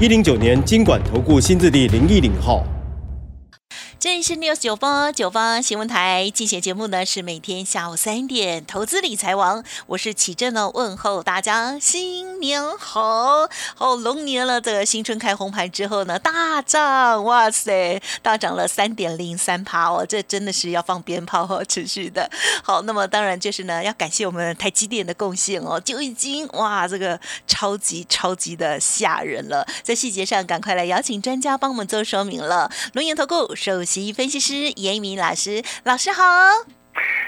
一零九年经管投顾新字第零一零号。这里是 news 九八九八新闻台，进行节目呢是每天下午三点，投资理财王，我是启正呢，问候大家新年好，好龙年了，这个新春开红盘之后呢，大涨，哇塞，大涨了三点零三趴哦，这真的是要放鞭炮哦，持续的，好，那么当然就是呢，要感谢我们台积电的贡献哦，就已经哇，这个超级超级的吓人了，在细节上赶快来邀请专家帮我们做说明了，龙岩投顾首先席。及分析师严一鸣老师，老师好。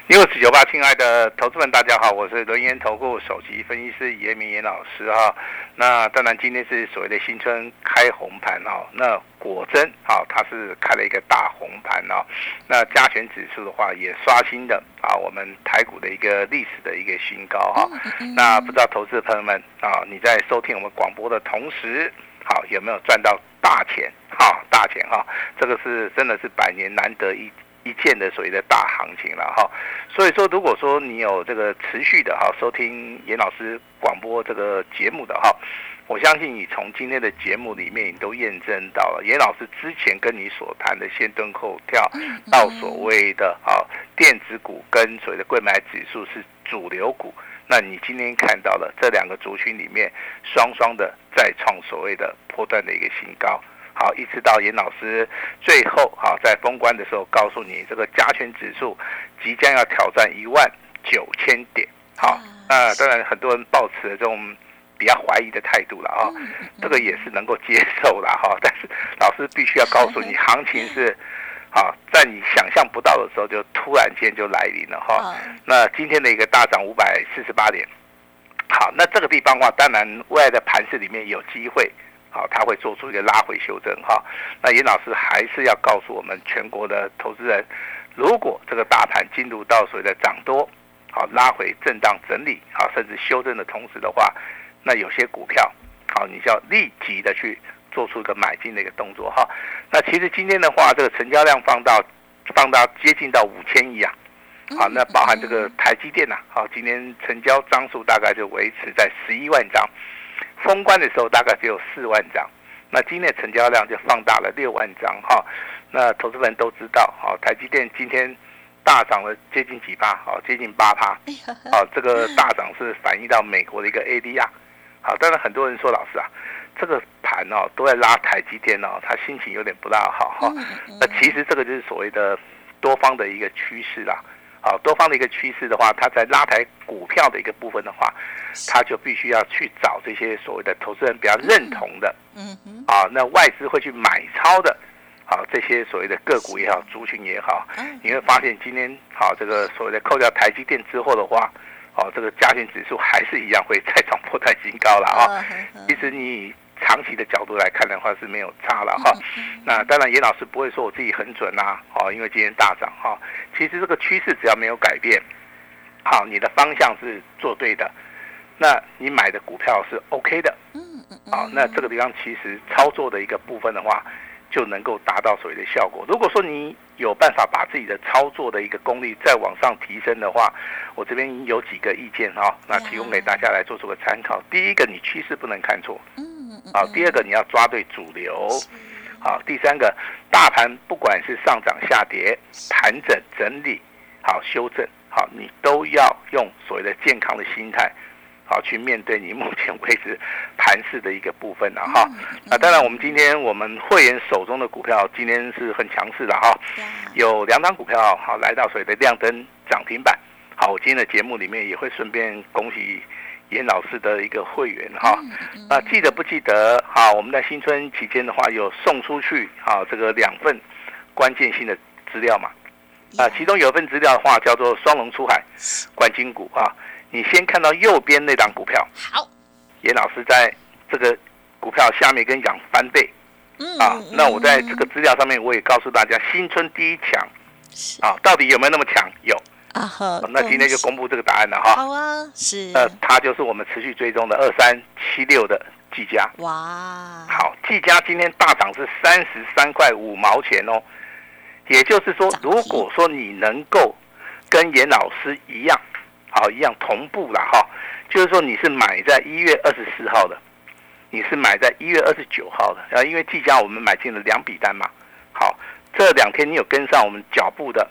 六四九八，亲爱的投资们，大家好，我是轮研投顾首席分析师严明严老师哈。那当然，今天是所谓的新春开红盘哦。那果真啊，它是开了一个大红盘哦。那加权指数的话，也刷新的啊，我们台股的一个历史的一个新高哈。那不知道投资的朋友们啊，你在收听我们广播的同时，好有没有赚到？大钱哈，大钱哈，这个是真的是百年难得一一见的所谓的大行情了哈。所以说，如果说你有这个持续的哈收听严老师广播这个节目的哈，我相信你从今天的节目里面你都验证到了严老师之前跟你所谈的先蹲后跳到所谓的啊电子股跟所谓的贵买指数是主流股。那你今天看到了这两个族群里面，双双的再创所谓的波段的一个新高，好，一直到严老师最后好在封关的时候告诉你，这个加权指数即将要挑战一万九千点，好，那当然很多人抱持这种比较怀疑的态度了啊，这个也是能够接受了哈，但是老师必须要告诉你，行情是。啊，在你想象不到的时候，就突然间就来临了哈。那今天的一个大涨五百四十八点，好，那这个地方的话，当然未来的盘市里面有机会，好，它会做出一个拉回修正哈。那严老师还是要告诉我们全国的投资人，如果这个大盘进入到所谓的涨多，好，拉回震荡整理，好，甚至修正的同时的话，那有些股票，好，你就要立即的去。做出一个买进的一个动作哈，那其实今天的话，这个成交量放到放到接近到五千亿啊，好，那包含这个台积电呐，好，今天成交张数大概就维持在十一万张，封关的时候大概只有四万张，那今天的成交量就放大了六万张哈，那投资人都知道，好，台积电今天大涨了接近几趴，好，接近八趴，好，这个大涨是反映到美国的一个 ADR，好，当然很多人说老师啊。这个盘哦都在拉台积电哦，他心情有点不大好哈。那其实这个就是所谓的多方的一个趋势啦。好，多方的一个趋势的话，它在拉抬股票的一个部分的话，他就必须要去找这些所谓的投资人比较认同的。嗯嗯。啊，那外资会去买超的，好这些所谓的个股也好，族群也好，你会发现今天好这个所谓的扣掉台积电之后的话，哦这个加权指数还是一样会再涨破台新高了啊。其实你。长期的角度来看的话是没有差了哈，那当然严老师不会说我自己很准呐，哦，因为今天大涨哈，其实这个趋势只要没有改变，好，你的方向是做对的，那你买的股票是 OK 的，嗯嗯，好，那这个地方其实操作的一个部分的话，就能够达到所谓的效果。如果说你有办法把自己的操作的一个功力再往上提升的话，我这边有几个意见哈，那提供给大家来做出个参考。第一个，你趋势不能看错。好，第二个你要抓对主流，好，第三个大盘不管是上涨下跌、盘整整理，好修正，好，你都要用所谓的健康的心态，好去面对你目前为止 盘势的一个部分了哈。那当然，我们今天我们会员手中的股票今天是很强势的哈，有两档股票好来到所谓的亮灯涨停板，好，我今天的节目里面也会顺便恭喜。严老师的一个会员哈，啊，记得不记得？好，我们在新春期间的话，有送出去啊，这个两份关键性的资料嘛，啊，其中有一份资料的话叫做双龙出海，冠金股啊，你先看到右边那档股票，好，严老师在这个。股票下面跟养翻倍嗯啊。那我在这个资料上面我也告诉大家，新春第一强啊，到底有没有那么强？有。那今天就公布这个答案了哈。好啊，是呃，它就是我们持续追踪的二三七六的技嘉。哇，好，技嘉今天大涨是三十三块五毛钱哦。也就是说如果说你能够跟严老师一样，好一样同步了哈，就是说你是买在一月二十四号的，你是买在一月二十九号的，啊，因为技嘉我们买进了两笔单嘛。好，这两天你有跟上我们脚步的，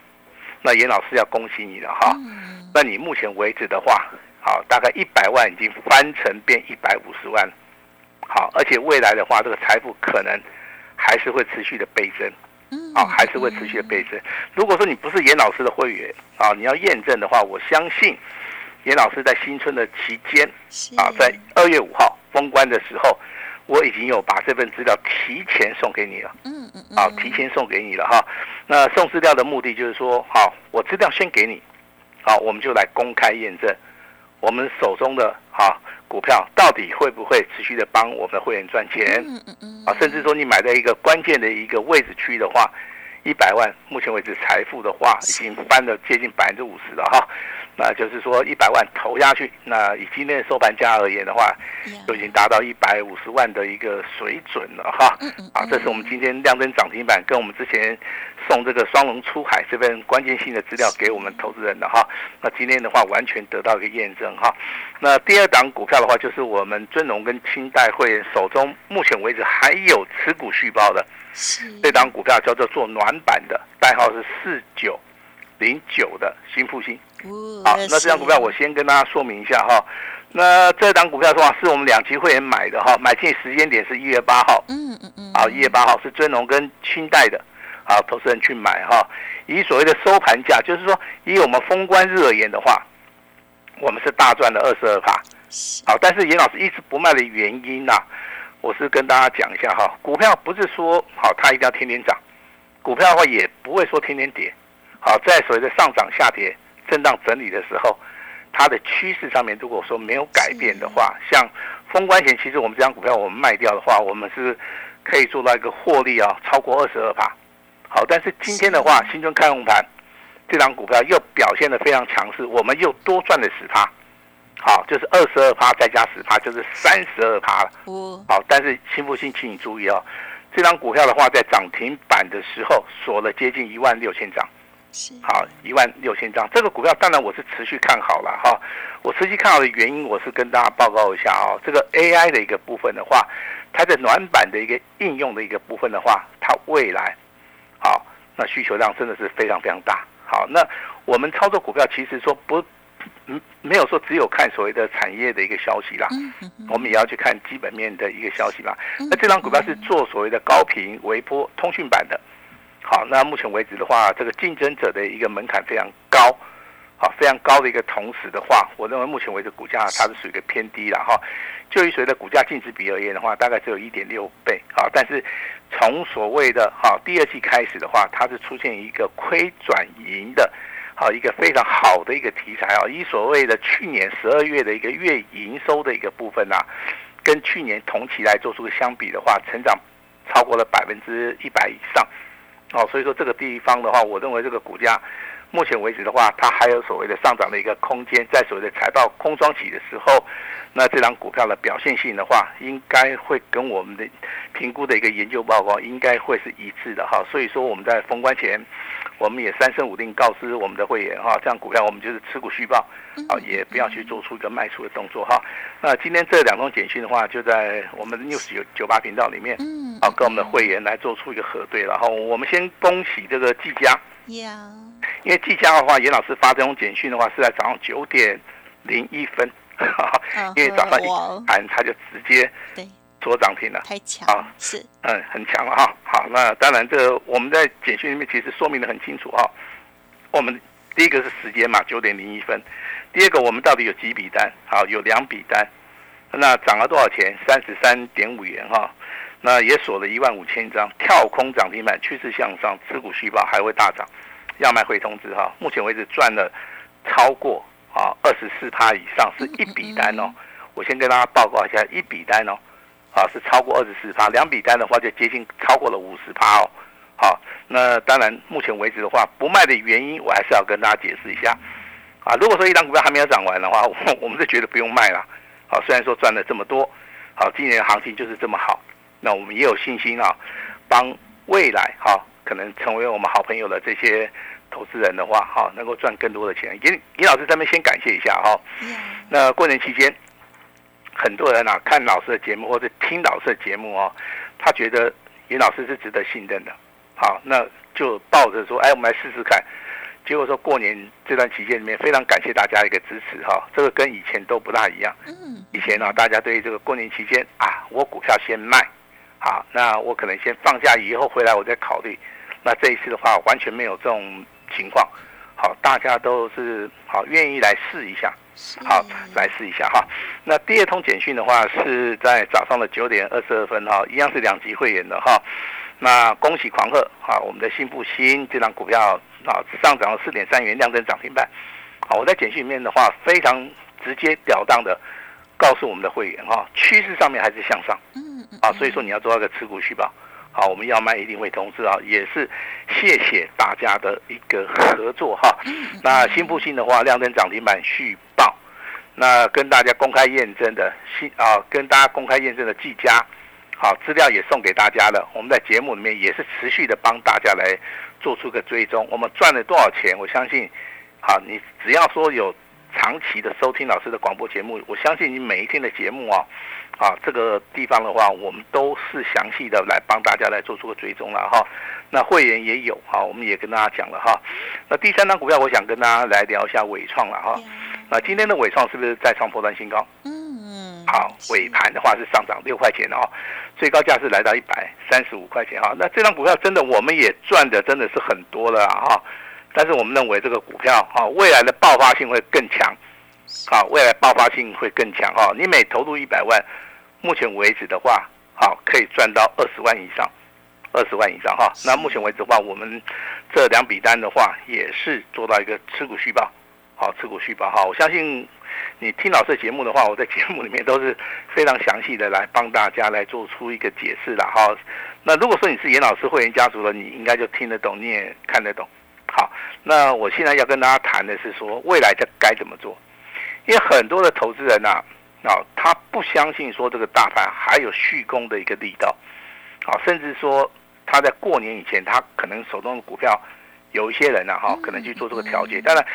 那严老师要恭喜你了哈。嗯，那你目前为止的话，好，大概一百万已经翻成变一百五十万。好，而且未来的话，这个财富可能还是会持续的倍增，嗯啊，还是会持续的倍增。如果说你不是严老师的会员啊，你要验证的话，我相信严老师在新春的期间啊，在二月五号封关的时候，我已经有把这份资料提前送给你了。嗯嗯嗯啊，提前送给你了哈。那送资料的目的就是说，好，我资料先给你，好，我们就来公开验证我们手中的哈股票到底会不会持续的帮我们的会员赚钱嗯嗯嗯啊，甚至说你买在一个关键的一个位置区的话，一百万，目前为止财富的话已经翻了接近百分之五十了哈。那就是说一百万投下去，那以今天的收盘价而言的话，呀就已经达到一百五十万的一个水准了哈。啊，这是我们今天亮灯涨停板，跟我们之前送这个双龙出海这份关键性的资料给我们投资人的哈。那今天的话，完全得到一个验证哈。那第二档股票的话，就是我们尊龙跟清代会员手中目前为止还有持股续报的是这档股票，叫做做暖板的，代号是四九零九的新复兴。好好，那这张股票我先跟大家说明一下哈。那这档股票的话，是我们两期会员买的哈，买进时间点是一月八号，嗯嗯嗯啊，一月八号是尊龙跟清代的，好，投资人去买哈。以所谓的收盘价，就是说以我们封关日而言的话，我们是大赚了二十二趴。好，但是严老师一直不卖的原因呐、我是跟大家讲一下哈，股票不是说好它一定要天天涨，股票的话也不会说天天跌。好，在所谓的上涨下跌、震荡整理的时候，它的趋势上面如果说没有改变的话，像封关前，其实我们这张股票我们卖掉的话，我们是可以做到一个获利啊，超过二十二趴。好，但是今天的话，新春开红盘，这张股票又表现得非常强势，我们又多赚了十趴。好，就是二十二趴再加十趴，就是三十二趴了。我好，但是新复兴，请你注意哦，这张股票的话，在涨停板的时候锁了接近一万六千张。是好，一万六千张，这个股票当然我是持续看好了哈。我持续看好的原因，我是跟大家报告一下哦。这个 AI 的一个部分的话，它的暖板的一个应用的一个部分的话，它未来好，那需求量真的是非常非常大。好，那我们操作股票其实说不，嗯，没有说只有看所谓的产业的一个消息啦，嗯嗯嗯我们也要去看基本面的一个消息啦。嗯那这张股票是做所谓的高频微波通讯版的。好，那目前为止的话，这个竞争者的一个门槛非常高，好，非常高的一个同时的话，我认为目前为止股价它是属于一个偏低了哈。就以所谓的股价净值比而言的话，大概只有一点六倍啊。但是从所谓的哈第二季开始的话，它是出现一个亏转盈的，好一个非常好的一个题材啊。以所谓的去年十二月的一个月营收的一个部分啊，跟去年同期来做出个相比的话，成长超过了百分之一百以上。哦，所以说这个地方的话，我认为这个股价目前为止的话，它还有所谓的上涨的一个空间，在所谓的财报空窗期的时候，那这张股票的表现性的话，应该会跟我们的评估的一个研究报告应该会是一致的哈。所以说我们在封关前，我们也三声五令告知我们的会员哈，这样股票我们就是持股续报，啊，也不要去做出一个卖出的动作哈。那今天这两通简讯的话，就在我们的 news 九九八频道里面。嗯好，跟我们的会员来做出一个核对，然后我们先恭喜这个技嘉，呀因为技嘉的话，严老师发这种简讯的话是在早上九点零一分，因为早上一哇盘它就直接对做涨停了，太强好是嗯，很强了哈。好，那当然这个我们在简讯里面其实说明的很清楚哈。我们第一个是时间嘛，九点零一分，第二个我们到底有几笔单？好，有两笔单，那涨了多少钱？三十三点五元哈。那也锁了一万五千张，跳空涨停板，趋势向上，持股续报还会大涨，要卖会通知哈。目前为止赚了超过啊二十四趴以上，是一笔单哦。我先跟大家报告一下，一笔单哦，啊是超过二十四趴，两笔单的话就接近超过了五十趴哦。好，那当然目前为止的话，不卖的原因我还是要跟大家解释一下啊。如果说一档股票还没有涨完的话，我 我们是觉得不用卖了。好，虽然说赚了这么多，好，今年行情就是这么好，那我们也有信心啊，帮未来哈可能成为我们好朋友的这些投资人的话，哈，能够赚更多的钱。尹尹老师这边先感谢一下哈。那过年期间，很多人啊看老师的节目或者听老师的节目哦，他觉得尹老师是值得信任的。好，那就抱着说，哎，我们来试试看。结果说过年这段期间里面，非常感谢大家一个支持哈。这个跟以前都不大一样。嗯。以前呢，大家对这个过年期间啊，我股票先卖，好，那我可能先放假以后回来我再考虑。那这一次的话，完全没有这种情况。好，大家都是好愿意来试一下。好，来试一下哈。那第二通简讯的话，是在早上的九点二十二分哈，一样是两级会员的哈。那恭喜狂贺哈！我们的新复兴这张股票啊上涨了四点三元，亮灯涨停板。好，我在简讯里面的话非常直接了当的告诉我们的会员哈，趋势上面还是向上。嗯啊，所以说你要做一个持股续报。好，我们要卖一定会通知啊，也是谢谢大家的一个合作哈。那新复兴的话，亮灯涨停板续报。那跟大家公开验证的新啊，跟大家公开验证的技嘉。好，资料也送给大家了。我们在节目里面也是持续的帮大家来做出个追踪。我们赚了多少钱？我相信，好，你只要说有长期的收听老师的广播节目，我相信你每一天的节目啊，啊，这个地方的话，我们都是详细的来帮大家来做出个追踪了哈。那会员也有哈，我们也跟大家讲了哈。那第三张股票，我想跟大家来聊一下伟创了哈。那今天的伟创是不是再创破断新高？嗯，好，尾盘的话是上涨六块钱哦。最高价是来到一百三十五块钱哈，那这张股票真的我们也赚的真的是很多了哈，但是我们认为这个股票哈未来的爆发性会更强，好，未来爆发性会更强哈，你每投入一百万，目前为止的话，好可以赚到二十万以上，二十万以上哈，那目前为止的话，我们这两笔单的话也是做到一个持股续报，好，持股续报哈，我相信。你听老师的节目的话，我在节目里面都是非常详细的来帮大家来做出一个解释的哈。那如果说你是严老师会员家族的，你应该就听得懂，你也看得懂。好，那我现在要跟大家谈的是说，未来的该怎么做？因为很多的投资人呐，啊，他不相信说这个大盘还有续攻的一个力道，啊，甚至说他在过年以前，他可能手中的股票有一些人呢，哈，可能去做这个调节，当然。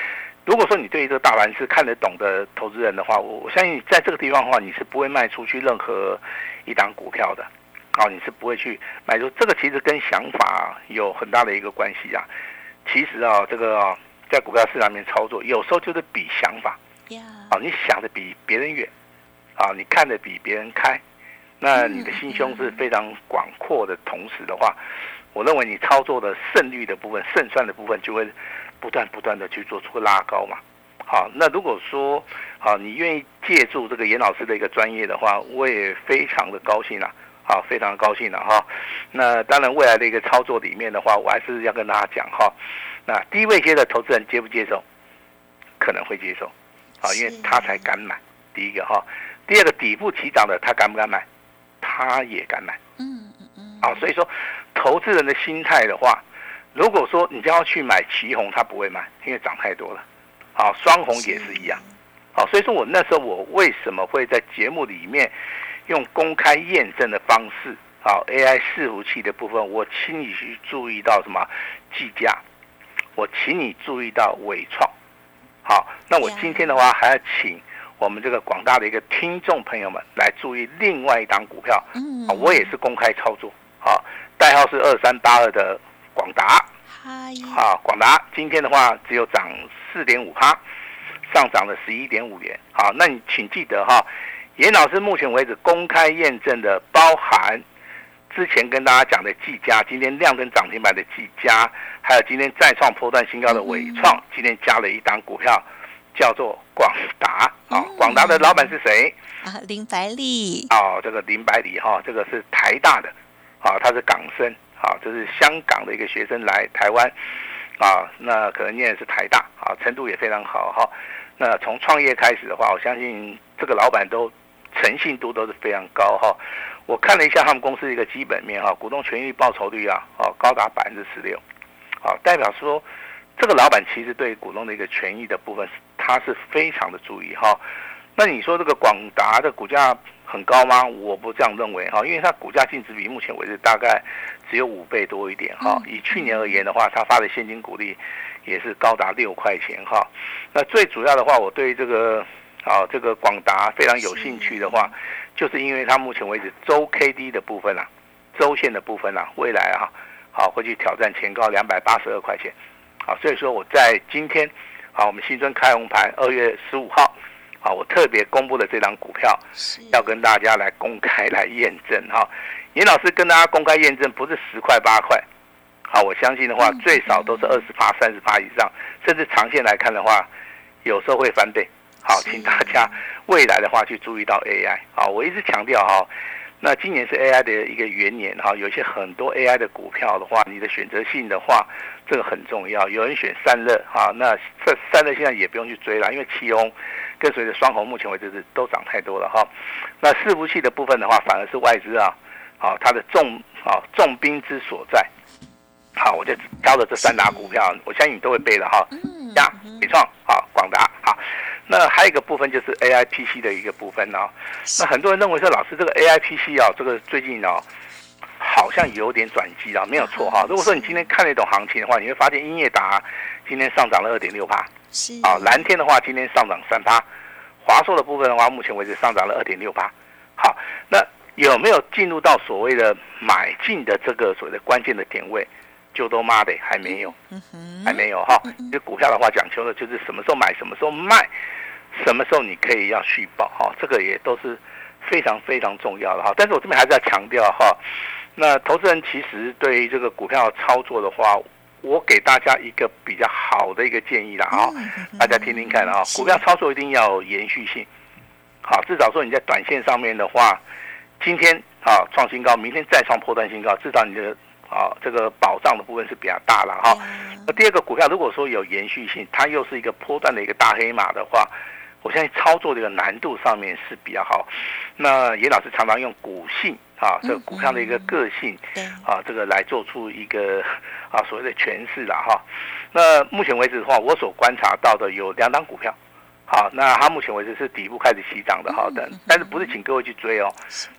如果说你对这个大盘是看得懂的投资人的话，我我相信在这个地方的话，你是不会卖出去任何一档股票的，啊，你是不会去卖出。这个其实跟想法有很大的一个关系啊。其实啊，这个在股票市场里面操作，有时候就是比想法，啊，你想的比别人远，啊，你看的比别人开，那你的心胸是非常广阔的同时的话，我认为你操作的胜率的部分、胜算的部分就会。不断不断的去做出拉高嘛，好，那如果说好，你愿意借助这个严老师的一个专业的话，我也非常的高兴啊，好，非常高兴了哈。那当然未来的一个操作里面的话，我还是要跟大家讲哈，那低位接的投资人接不接受？可能会接受，啊，因为他才敢买，第一个哈，第二个底部起涨的他敢不敢买？他也敢买，嗯嗯嗯，啊，所以说投资人的心态的话。如果说你就要去买旗红，他不会买，因为涨太多了。好，双红也是一样。好，所以说我那时候我为什么会在节目里面用公开验证的方式，好 AI 伺服器的部分，我请你去注意到什么计价，我请你注意到伟创。好，那我今天的话还要请我们这个广大的一个听众朋友们来注意另外一档股票。嗯，我也是公开操作。好，代号是二三八二的。广达，好，广达今天的话只有涨四点五趴，上涨了十一点五元。好，那你请记得哈，严老师目前为止公开验证的，包含之前跟大家讲的技嘉，今天亮灯涨停板的技嘉，还有今天再创破断新高的伟创，今天加了一档股票，叫做广达。啊，广达的老板是谁？啊，林百里。哦，这个林百里哈，这个是台大的，啊，他是港生。啊，这是香港的一个学生来台湾，啊，那可能念的是台大，啊，程度也非常好哈。那从创业开始的话，我相信这个老板都诚信度都是非常高哈。我看了一下他们公司的一个基本面哈，股东权益报酬率啊，哦高达百分之十六，好，代表说这个老板其实对股东的一个权益的部分，他是非常的注意哈。那你说这个广达的股价很高吗？我不这样认为哈，因为它股价净值比目前为止大概只有五倍多一点哈。以去年而言的话，它发的现金股利也是高达六块钱哈。那最主要的话，我对这个啊这个广达非常有兴趣的话，就是因为它目前为止周 K D 的部分啊，周线的部分啊，未来啊好会去挑战前高两百八十二块钱。好，所以说我在今天好我们新春开红盘二月十五号。好，我特别公布的这张股票，要跟大家来公开来验证哈。严老师跟大家公开验证，不是十块八块，好，我相信的话，最少都是二十八、三十八以上，甚至长线来看的话，有时候会翻倍。好，请大家未来的话去注意到 AI。好，我一直强调哈。那今年是 AI 的一个元年哈，有些很多 AI 的股票的话，你的选择性的话，这个很重要。有人选散热哈，那这散热现在也不用去追了，因为气翁跟随着双红，目前为止是都涨太多了哈。那伺服器的部分的话，反而是外资啊，好它的重啊重兵之所在。好，我就挑了这三大股票，我相信你都会背的哈。呀，美创好，广达好。那还有一个部分就是 A I P C 的一个部分呢。那很多人认为说，老师这个 A I P C 啊，这个最近呢好像有点转机啊，没有错哈。如果说你今天看那种行情的话，你会发现英业达今天上涨了二点六八，是啊，蓝天的话今天上涨三八，华硕的部分的话，目前为止上涨了二点六八。好，那有没有进入到所谓的买进的这个所谓的关键的点位？就都妈的还没有，还没有哈。这股票的话讲究的就是什么时候买，什么时候卖。什么时候你可以要续报哈？这个也都是非常非常重要的哈。但是我这边还是要强调哈，那投资人其实对于这个股票操作的话，我给大家一个比较好的一个建议啦哈，大家听听看啊。股票操作一定要有延续性，好，至少说你在短线上面的话，今天啊创新高，明天再创破断新高，至少你的啊这个保障的部分是比较大了哈。那第二个股票如果说有延续性，它又是一个波段的一个大黑马的话。我相信操作这个难度上面是比较好。那严老师常常用股性啊，这个股票的一个个性，啊，这个来做出一个啊所谓的诠释了哈。那目前为止的话，我所观察到的有两档股票，好，那它目前为止是底部开始起涨的，好的，但是不是请各位去追哦。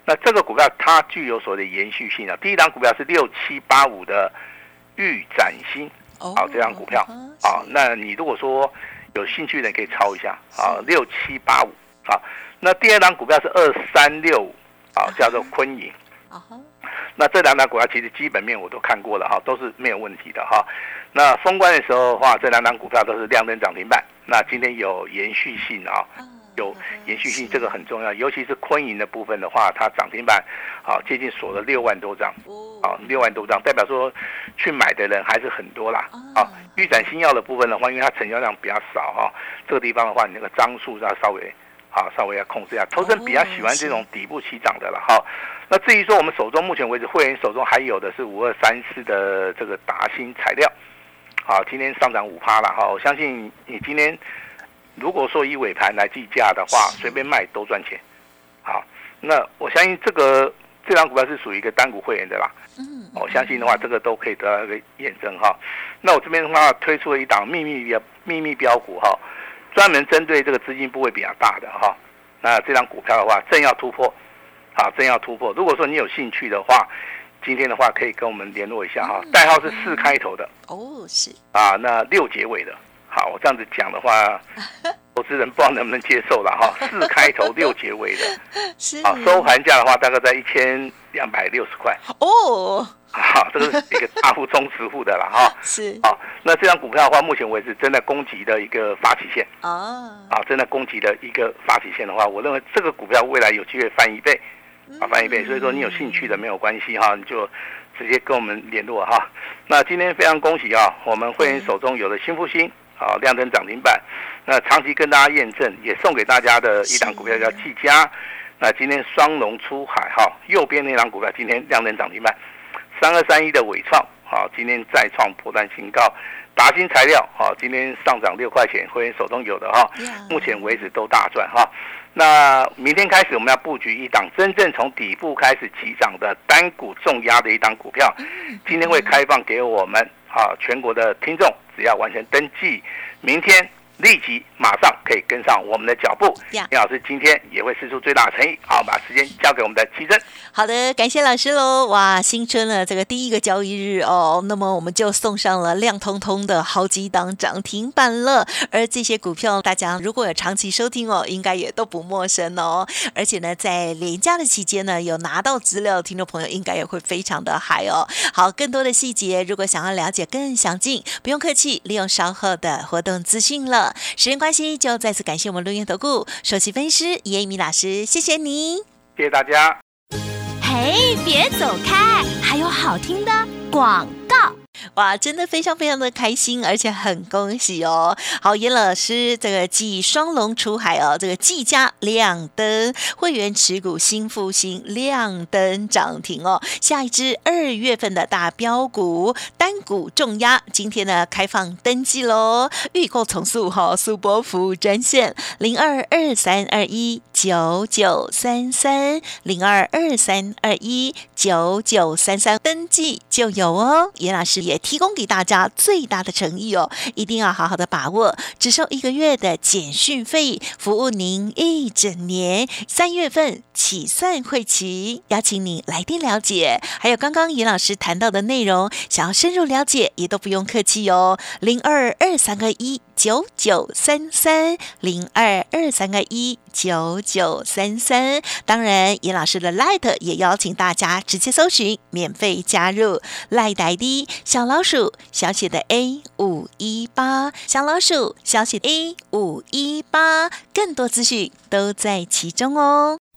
那这个股票它具有所谓的延续性啊。第一档股票是六七八五的玉展新，好，这张股票，好，那你如果说。有兴趣的人可以抄一下啊，六七八五啊。那第二档股票是二三六五啊，叫做昆盈。那这两档股票其实基本面我都看过了哈，都是没有问题的哈。那封关的时候的话，这两档股票都是亮灯涨停板。那今天有延续性啊。有延续性，这个很重要，尤其是昆银的部分的话，它涨停板啊接近锁了六万多张，啊六万多张，代表说去买的人还是很多啦。啊，预展新药的部分的话，因为它成交量比较少哈，这个地方的话，你那个张数要稍微啊稍微要控制一下。投资人比较喜欢这种底部起涨的了哈。那至于说我们手中目前为止会员手中还有的是五二三四的这个达新材料，好，今天上涨五趴了哈。我相信你今天。如果说以尾盘来计价的话，随便卖都赚钱。好，那我相信这个这张股票是属于一个单股会员的啦。嗯，我相信的话，这个都可以得到一个验证哈。那我这边的话推出了一档秘密标秘密标股哈，专门针对这个资金部位比较大的哈。那这张股票的话，正要突破，好，正要突破。如果说你有兴趣的话，今天的话可以跟我们联络一下哈，代号是四开头的。哦，是。啊，那六结尾的。好，我这样子讲的话，投资人不知道能不能接受了哈。四开头六结尾的，是好收盘价的话，大概在一千两百六十块哦。好，这个是一个大户中实户的了哈。是好，那这张股票的话，目前为止正在攻击的一个发起线哦。啊，正在攻击的一个发起线的话，我认为这个股票未来有机会翻一倍啊，翻一倍。所以说你有兴趣的没有关系哈，你就直接跟我们联络哈。那今天非常恭喜啊，我们会员手中有了新复兴。好，亮灯涨停板。那长期跟大家验证，也送给大家的一档股票叫技嘉。那今天双龙出海，哈，右边那档股票今天亮灯涨停板。三二三一的伟创，好，今天再创破断新高。达新材料，好，今天上涨六块钱，会员手中有的哈，目前为止都大赚哈。那明天开始我们要布局一档真正从底部开始起涨的单股重压的一档股票，今天会开放给我们啊全国的听众，只要完成登记，明天。立即马上可以跟上我们的脚步。林老师今天也会施出最大的诚意，好，把时间交给我们的奇珍。好的，感谢老师喽！哇，新春了，这个第一个交易日哦，那么我们就送上了亮通通的好几档涨停板了。而这些股票，大家如果有长期收听哦，应该也都不陌生哦。而且呢，在连假的期间呢，有拿到资料的听众朋友，应该也会非常的嗨哦。好，更多的细节，如果想要了解更详尽，不用客气，利用稍后的活动资讯了。时间关系，就再次感谢我们录音投顾首席分析师叶一鸣老师，谢谢你，谢谢大家。嘿，别走开，还有好听的广告。哇，真的非常非常的开心，而且很恭喜哦！好，严老师这个继双龙出海哦，这个季家亮灯，会员持股新复兴亮灯涨停哦。下一支二月份的大标股单股重压，今天呢开放登记喽，预购从速哈，速播服务专线零二二三二一九九三三零二二三二一九九三三登记就有哦，严老师也。提供给大家最大的诚意哦，一定要好好的把握，只收一个月的简讯费，服务您一整年，三月份起算会期，邀请你来电了解。还有刚刚严老师谈到的内容，想要深入了解，也都不用客气哦，零二二三个一。九九三三零二二三个一九九三三，当然，严老师的 Light 也邀请大家直接搜寻，免费加入 Light ID 小老鼠小写的 A 五一八，小老鼠小写 A 五一八，更多资讯都在其中哦。